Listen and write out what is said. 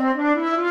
Musik